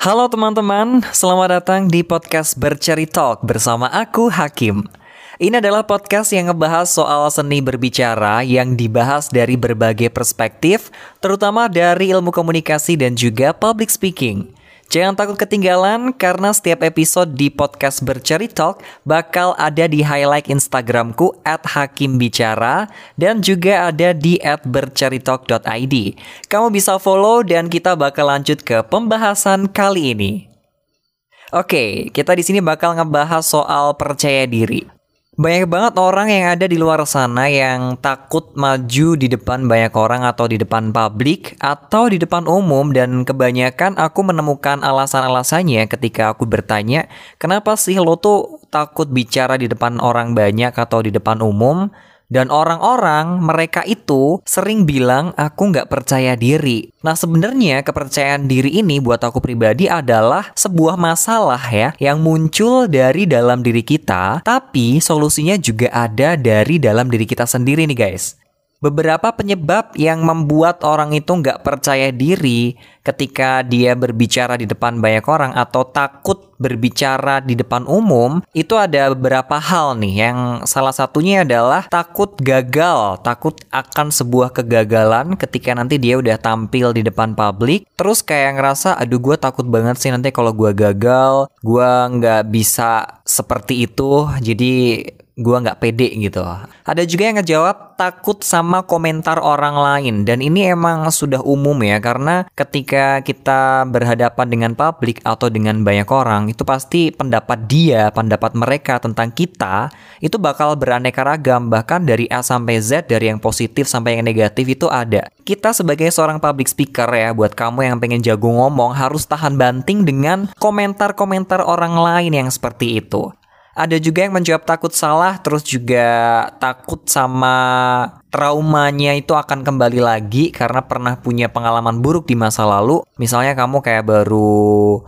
Halo teman-teman, selamat datang di podcast Berceri Talk bersama aku Hakim. Ini adalah podcast yang ngebahas soal seni berbicara yang dibahas dari berbagai perspektif, terutama dari ilmu komunikasi dan juga public speaking. Jangan takut ketinggalan karena setiap episode di podcast Berceri Talk bakal ada di highlight Instagramku at Hakim dan juga ada di at berceritalk.id. Kamu bisa follow dan kita bakal lanjut ke pembahasan kali ini. Oke, kita di sini bakal ngebahas soal percaya diri. Banyak banget orang yang ada di luar sana yang takut maju di depan banyak orang atau di depan publik atau di depan umum dan kebanyakan aku menemukan alasan-alasannya ketika aku bertanya, kenapa sih lo tuh takut bicara di depan orang banyak atau di depan umum? Dan orang-orang mereka itu sering bilang aku nggak percaya diri. Nah sebenarnya kepercayaan diri ini buat aku pribadi adalah sebuah masalah ya yang muncul dari dalam diri kita, tapi solusinya juga ada dari dalam diri kita sendiri nih guys. Beberapa penyebab yang membuat orang itu nggak percaya diri ketika dia berbicara di depan banyak orang atau takut berbicara di depan umum itu ada beberapa hal nih. Yang salah satunya adalah takut gagal, takut akan sebuah kegagalan ketika nanti dia udah tampil di depan publik. Terus kayak ngerasa aduh gue takut banget sih nanti kalau gue gagal gue nggak bisa seperti itu. Jadi gue nggak pede gitu. Ada juga yang ngejawab takut sama komentar orang lain dan ini emang sudah umum ya karena ketika kita berhadapan dengan publik atau dengan banyak orang itu pasti pendapat dia, pendapat mereka tentang kita itu bakal beraneka ragam bahkan dari A sampai Z dari yang positif sampai yang negatif itu ada. Kita sebagai seorang public speaker ya buat kamu yang pengen jago ngomong harus tahan banting dengan komentar-komentar orang lain yang seperti itu. Ada juga yang menjawab takut salah, terus juga takut sama traumanya itu akan kembali lagi karena pernah punya pengalaman buruk di masa lalu. Misalnya kamu kayak baru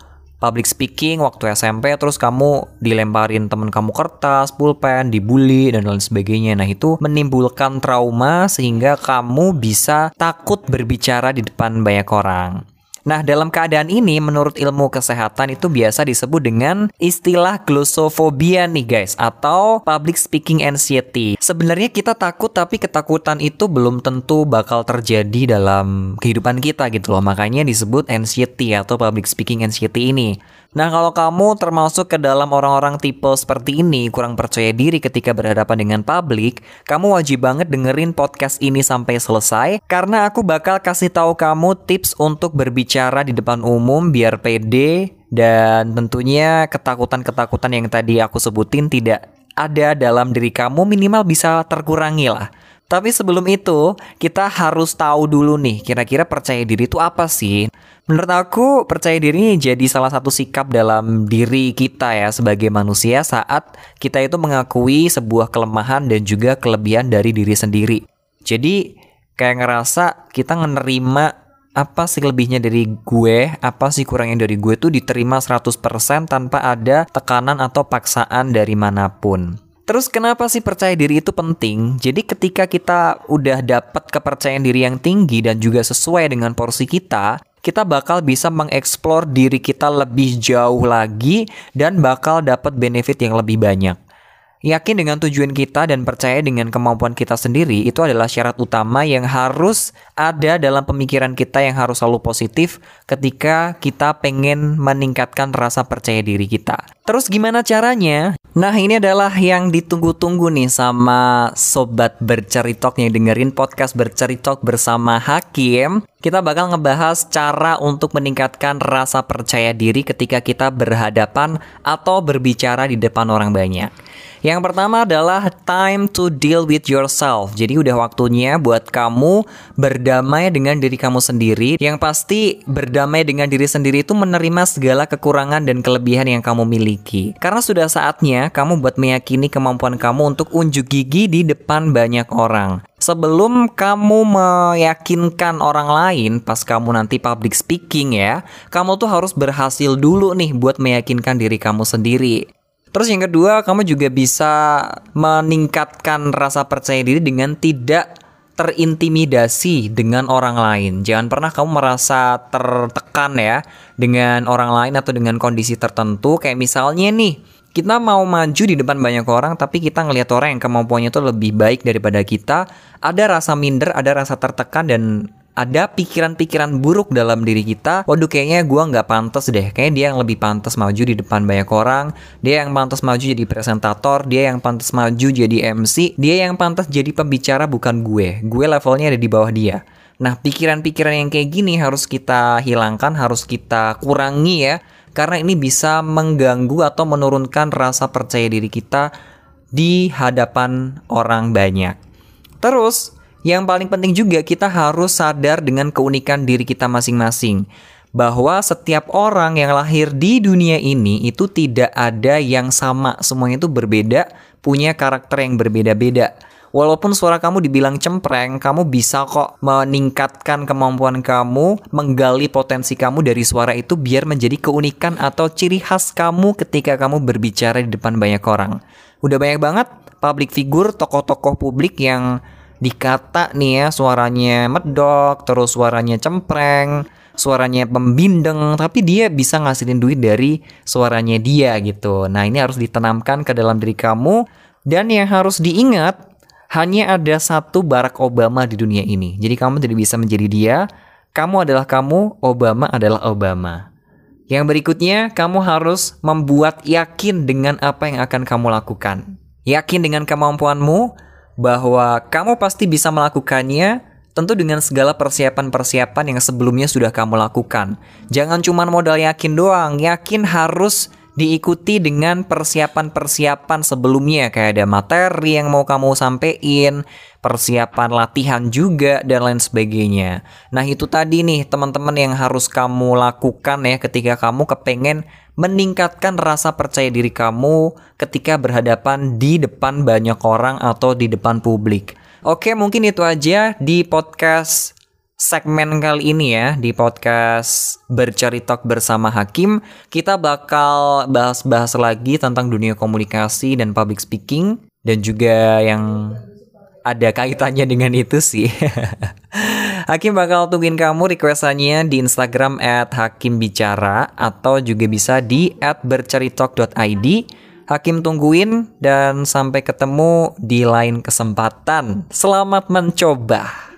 public speaking waktu SMP terus kamu dilemparin temen kamu kertas, pulpen, dibully dan lain sebagainya. Nah, itu menimbulkan trauma sehingga kamu bisa takut berbicara di depan banyak orang. Nah, dalam keadaan ini menurut ilmu kesehatan itu biasa disebut dengan istilah glossophobic nih guys atau public speaking anxiety. Sebenarnya kita takut tapi ketakutan itu belum tentu bakal terjadi dalam kehidupan kita gitu loh. Makanya disebut anxiety atau public speaking anxiety ini. Nah, kalau kamu termasuk ke dalam orang-orang tipe seperti ini, kurang percaya diri ketika berhadapan dengan publik, kamu wajib banget dengerin podcast ini sampai selesai karena aku bakal kasih tahu kamu tips untuk berbicara di depan umum biar pede dan tentunya ketakutan-ketakutan yang tadi aku sebutin tidak ada dalam diri kamu minimal bisa terkurangi lah. Tapi sebelum itu, kita harus tahu dulu nih, kira-kira percaya diri itu apa sih? Menurut aku, percaya diri jadi salah satu sikap dalam diri kita ya sebagai manusia saat kita itu mengakui sebuah kelemahan dan juga kelebihan dari diri sendiri. Jadi, kayak ngerasa kita menerima apa sih lebihnya dari gue, apa sih kurangnya dari gue tuh diterima 100% tanpa ada tekanan atau paksaan dari mana pun. Terus kenapa sih percaya diri itu penting? Jadi ketika kita udah dapat kepercayaan diri yang tinggi dan juga sesuai dengan porsi kita, kita bakal bisa mengeksplor diri kita lebih jauh lagi dan bakal dapat benefit yang lebih banyak. Yakin dengan tujuan kita dan percaya dengan kemampuan kita sendiri itu adalah syarat utama yang harus ada dalam pemikiran kita yang harus selalu positif ketika kita pengen meningkatkan rasa percaya diri kita. Terus gimana caranya? Nah ini adalah yang ditunggu-tunggu nih sama sobat berceritok yang dengerin podcast berceritok bersama Hakim. Kita bakal ngebahas cara untuk meningkatkan rasa percaya diri ketika kita berhadapan atau berbicara di depan orang banyak. Yang pertama adalah time to deal with yourself. Jadi udah waktunya buat kamu berdamai dengan diri kamu sendiri. Yang pasti berdamai dengan diri sendiri itu menerima segala kekurangan dan kelebihan yang kamu miliki. Karena sudah saatnya kamu buat meyakini kemampuan kamu untuk unjuk gigi di depan banyak orang. Sebelum kamu meyakinkan orang lain pas kamu nanti public speaking ya, kamu tuh harus berhasil dulu nih buat meyakinkan diri kamu sendiri. Terus yang kedua, kamu juga bisa meningkatkan rasa percaya diri dengan tidak terintimidasi dengan orang lain. Jangan pernah kamu merasa tertekan ya dengan orang lain atau dengan kondisi tertentu. Kayak misalnya nih, kita mau maju di depan banyak orang tapi kita ngelihat orang yang kemampuannya itu lebih baik daripada kita, ada rasa minder, ada rasa tertekan dan ada pikiran-pikiran buruk dalam diri kita. Waduh kayaknya gue nggak pantas deh. Kayaknya dia yang lebih pantas maju di depan banyak orang. Dia yang pantas maju jadi presentator. Dia yang pantas maju jadi MC. Dia yang pantas jadi pembicara bukan gue. Gue levelnya ada di bawah dia. Nah pikiran-pikiran yang kayak gini harus kita hilangkan, harus kita kurangi ya. Karena ini bisa mengganggu atau menurunkan rasa percaya diri kita di hadapan orang banyak. Terus, yang paling penting juga kita harus sadar dengan keunikan diri kita masing-masing bahwa setiap orang yang lahir di dunia ini itu tidak ada yang sama, semuanya itu berbeda, punya karakter yang berbeda-beda. Walaupun suara kamu dibilang cempreng, kamu bisa kok meningkatkan kemampuan kamu, menggali potensi kamu dari suara itu biar menjadi keunikan atau ciri khas kamu ketika kamu berbicara di depan banyak orang. Udah banyak banget public figure, tokoh-tokoh publik yang dikata nih ya suaranya medok, terus suaranya cempreng, suaranya pembindeng, tapi dia bisa ngasilin duit dari suaranya dia gitu. Nah ini harus ditanamkan ke dalam diri kamu dan yang harus diingat hanya ada satu Barack Obama di dunia ini. Jadi kamu tidak bisa menjadi dia. Kamu adalah kamu, Obama adalah Obama. Yang berikutnya, kamu harus membuat yakin dengan apa yang akan kamu lakukan. Yakin dengan kemampuanmu, bahwa kamu pasti bisa melakukannya tentu dengan segala persiapan-persiapan yang sebelumnya sudah kamu lakukan. Jangan cuma modal yakin doang, yakin harus diikuti dengan persiapan-persiapan sebelumnya kayak ada materi yang mau kamu sampein, persiapan latihan juga dan lain sebagainya. Nah, itu tadi nih teman-teman yang harus kamu lakukan ya ketika kamu kepengen meningkatkan rasa percaya diri kamu ketika berhadapan di depan banyak orang atau di depan publik. Oke, mungkin itu aja di podcast segmen kali ini ya di podcast berceritok bersama Hakim kita bakal bahas-bahas lagi tentang dunia komunikasi dan public speaking dan juga yang ada kaitannya dengan itu sih. Hakim bakal tungguin kamu requestannya di Instagram at Hakim Bicara atau juga bisa di at berceritok.id. Hakim tungguin dan sampai ketemu di lain kesempatan. Selamat mencoba.